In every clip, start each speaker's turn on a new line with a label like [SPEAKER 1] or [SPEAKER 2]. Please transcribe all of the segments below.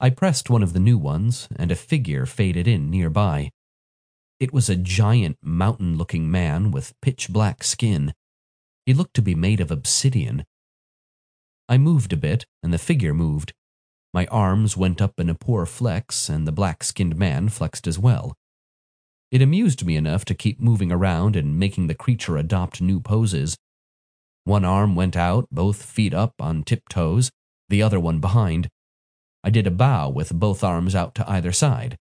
[SPEAKER 1] I pressed one of the new ones, and a figure faded in nearby. It was a giant mountain looking man with pitch black skin. He looked to be made of obsidian. I moved a bit, and the figure moved. My arms went up in a poor flex, and the black skinned man flexed as well. It amused me enough to keep moving around and making the creature adopt new poses. One arm went out, both feet up on tiptoes, the other one behind. I did a bow with both arms out to either side.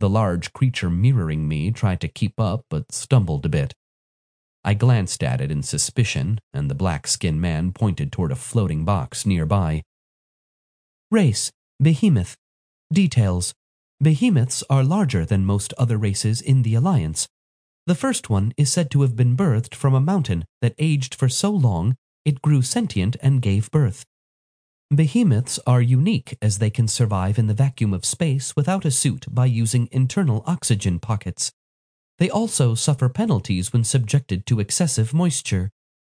[SPEAKER 1] The large creature mirroring me tried to keep up but stumbled a bit. I glanced at it in suspicion, and the black skinned man pointed toward a floating box nearby.
[SPEAKER 2] Race, Behemoth. Details Behemoths are larger than most other races in the Alliance. The first one is said to have been birthed from a mountain that aged for so long it grew sentient and gave birth. Behemoths are unique as they can survive in the vacuum of space without a suit by using internal oxygen pockets. They also suffer penalties when subjected to excessive moisture.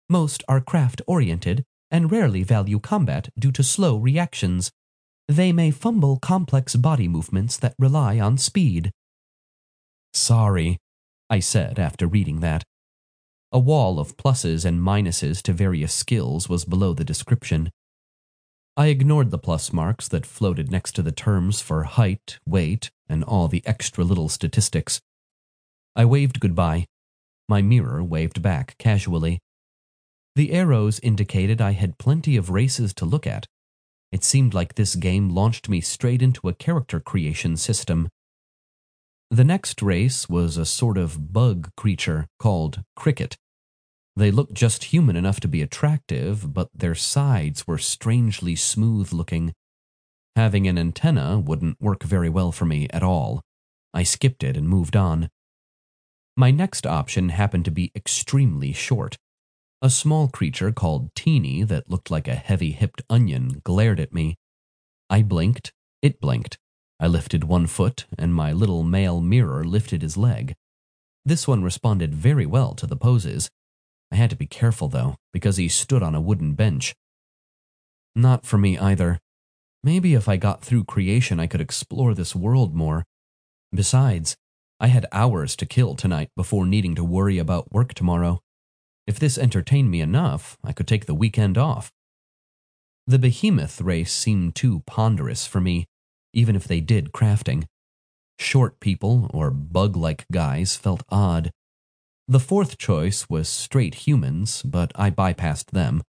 [SPEAKER 2] Most are craft oriented and rarely value combat due to slow reactions. They may fumble complex body movements that rely on speed.
[SPEAKER 1] Sorry, I said after reading that. A wall of pluses and minuses to various skills was below the description. I ignored the plus marks that floated next to the terms for height, weight, and all the extra little statistics. I waved goodbye. My mirror waved back casually. The arrows indicated I had plenty of races to look at. It seemed like this game launched me straight into a character creation system. The next race was a sort of bug creature called Cricket. They looked just human enough to be attractive, but their sides were strangely smooth looking. Having an antenna wouldn't work very well for me at all. I skipped it and moved on. My next option happened to be extremely short. A small creature called Teeny that looked like a heavy hipped onion glared at me. I blinked, it blinked. I lifted one foot, and my little male mirror lifted his leg. This one responded very well to the poses. I had to be careful, though, because he stood on a wooden bench. Not for me either. Maybe if I got through creation, I could explore this world more. Besides, I had hours to kill tonight before needing to worry about work tomorrow. If this entertained me enough, I could take the weekend off. The behemoth race seemed too ponderous for me, even if they did crafting. Short people, or bug like guys, felt odd. The fourth choice was straight humans, but I bypassed them.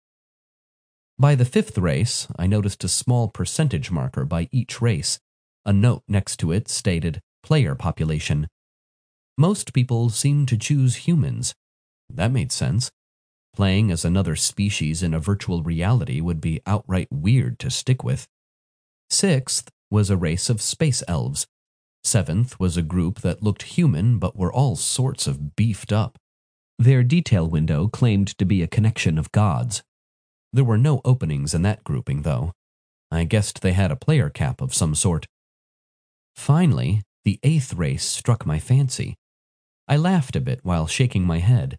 [SPEAKER 1] By the fifth race, I noticed a small percentage marker by each race. A note next to it stated player population. Most people seem to choose humans. That made sense. Playing as another species in a virtual reality would be outright weird to stick with. Sixth was a race of space elves. Seventh was a group that looked human but were all sorts of beefed up. Their detail window claimed to be a connection of gods. There were no openings in that grouping, though. I guessed they had a player cap of some sort. Finally, the eighth race struck my fancy. I laughed a bit while shaking my head.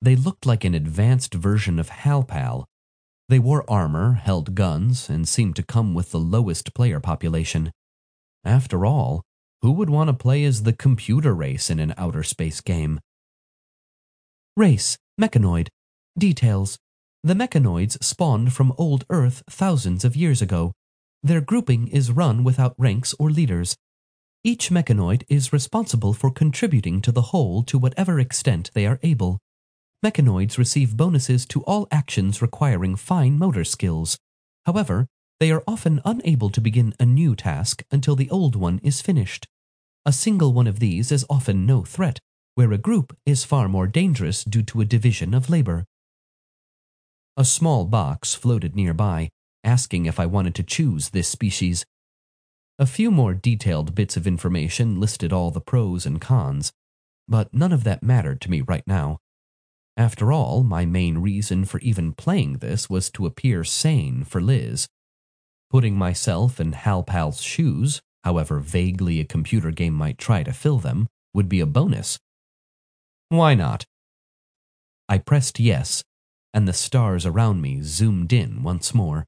[SPEAKER 1] They looked like an advanced version of Hal Pal. They wore armor, held guns, and seemed to come with the lowest player population. After all, who would want to play as the computer race in an outer space game?
[SPEAKER 2] Race, Mechanoid. Details. The Mechanoids spawned from old Earth thousands of years ago. Their grouping is run without ranks or leaders. Each mechanoid is responsible for contributing to the whole to whatever extent they are able. Mechanoids receive bonuses to all actions requiring fine motor skills. However, they are often unable to begin a new task until the old one is finished. A single one of these is often no threat, where a group is far more dangerous due to a division of labor. A small box floated nearby, asking if I wanted to choose this species. A few more detailed bits of information listed all the pros and cons, but none of that mattered to me right now. After all, my main reason for even playing this was to appear sane for Liz. Putting myself in Hal Pal's shoes, however vaguely a computer game might try to fill them, would be a bonus. Why not? I pressed yes, and the stars around me zoomed in once more.